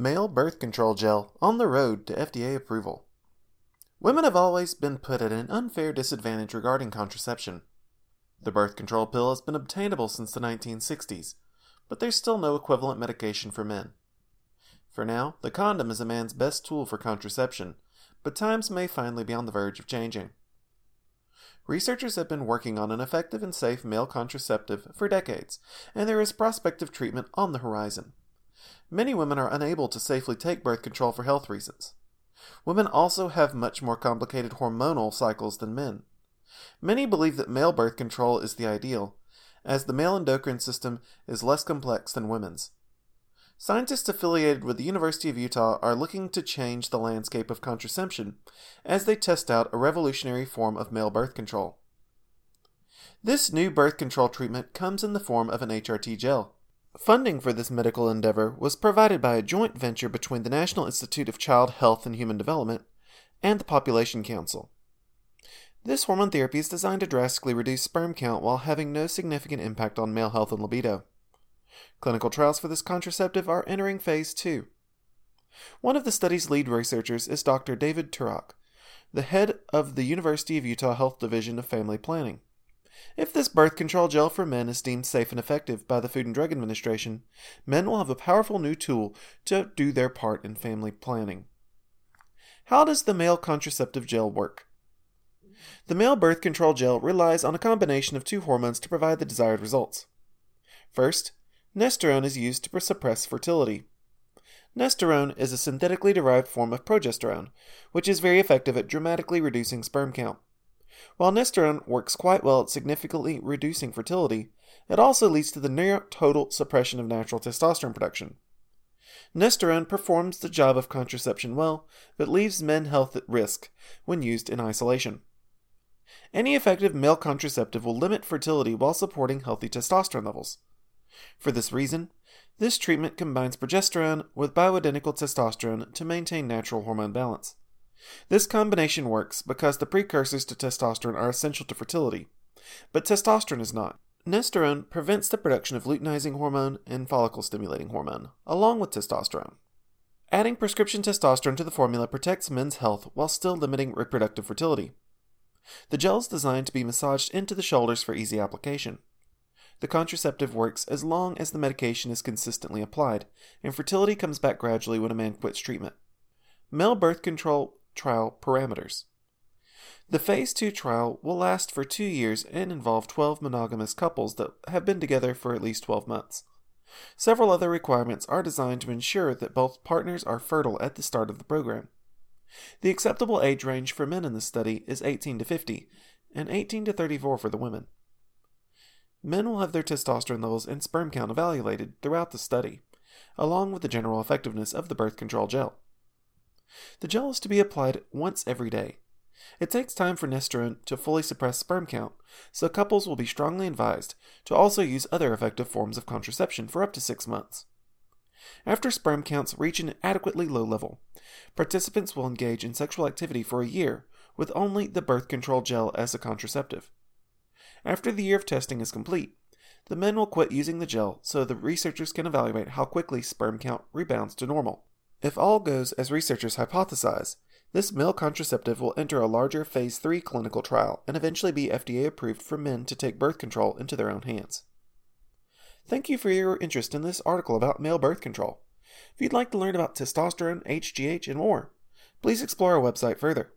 Male birth control gel on the road to FDA approval. Women have always been put at an unfair disadvantage regarding contraception. The birth control pill has been obtainable since the 1960s, but there's still no equivalent medication for men. For now, the condom is a man's best tool for contraception, but times may finally be on the verge of changing. Researchers have been working on an effective and safe male contraceptive for decades, and there is prospective treatment on the horizon. Many women are unable to safely take birth control for health reasons. Women also have much more complicated hormonal cycles than men. Many believe that male birth control is the ideal, as the male endocrine system is less complex than women's. Scientists affiliated with the University of Utah are looking to change the landscape of contraception as they test out a revolutionary form of male birth control. This new birth control treatment comes in the form of an HRT gel. Funding for this medical endeavor was provided by a joint venture between the National Institute of Child Health and Human Development and the Population Council. This hormone therapy is designed to drastically reduce sperm count while having no significant impact on male health and libido. Clinical trials for this contraceptive are entering phase 2. One of the study's lead researchers is Dr. David Turok, the head of the University of Utah Health Division of Family Planning. If this birth control gel for men is deemed safe and effective by the Food and Drug Administration, men will have a powerful new tool to do their part in family planning. How does the male contraceptive gel work? The male birth control gel relies on a combination of two hormones to provide the desired results. First, nestorone is used to suppress fertility. Nestorone is a synthetically derived form of progesterone, which is very effective at dramatically reducing sperm count. While nestorone works quite well at significantly reducing fertility, it also leads to the near total suppression of natural testosterone production. Nestorone performs the job of contraception well, but leaves men health at risk when used in isolation. Any effective male contraceptive will limit fertility while supporting healthy testosterone levels. For this reason, this treatment combines progesterone with bioidentical testosterone to maintain natural hormone balance. This combination works because the precursors to testosterone are essential to fertility, but testosterone is not. Nestorone prevents the production of luteinizing hormone and follicle stimulating hormone, along with testosterone. Adding prescription testosterone to the formula protects men's health while still limiting reproductive fertility. The gel is designed to be massaged into the shoulders for easy application. The contraceptive works as long as the medication is consistently applied, and fertility comes back gradually when a man quits treatment. Male birth control trial parameters. The Phase 2 trial will last for two years and involve 12 monogamous couples that have been together for at least 12 months. Several other requirements are designed to ensure that both partners are fertile at the start of the program. The acceptable age range for men in the study is 18 to 50, and 18 to 34 for the women. Men will have their testosterone levels and sperm count evaluated throughout the study, along with the general effectiveness of the birth control gel. The gel is to be applied once every day. It takes time for nestorone to fully suppress sperm count, so couples will be strongly advised to also use other effective forms of contraception for up to six months. After sperm counts reach an adequately low level, participants will engage in sexual activity for a year with only the birth control gel as a contraceptive. After the year of testing is complete, the men will quit using the gel so the researchers can evaluate how quickly sperm count rebounds to normal. If all goes as researchers hypothesize, this male contraceptive will enter a larger Phase 3 clinical trial and eventually be FDA approved for men to take birth control into their own hands. Thank you for your interest in this article about male birth control. If you'd like to learn about testosterone, HGH, and more, please explore our website further.